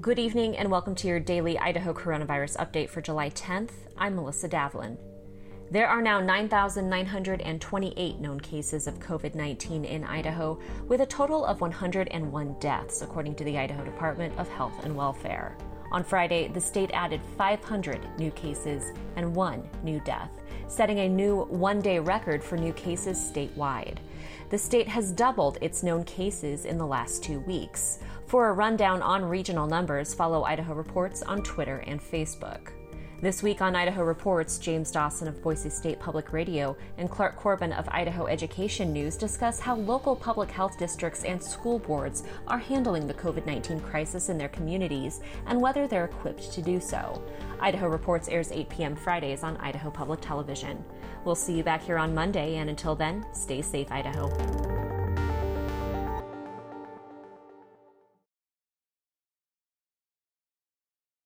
Good evening and welcome to your daily Idaho coronavirus update for July 10th. I'm Melissa Davlin. There are now 9,928 known cases of COVID 19 in Idaho, with a total of 101 deaths, according to the Idaho Department of Health and Welfare. On Friday, the state added 500 new cases and one new death, setting a new one day record for new cases statewide. The state has doubled its known cases in the last two weeks. For a rundown on regional numbers, follow Idaho Reports on Twitter and Facebook. This week on Idaho Reports, James Dawson of Boise State Public Radio and Clark Corbin of Idaho Education News discuss how local public health districts and school boards are handling the COVID 19 crisis in their communities and whether they're equipped to do so. Idaho Reports airs 8 p.m. Fridays on Idaho Public Television. We'll see you back here on Monday, and until then, stay safe, Idaho.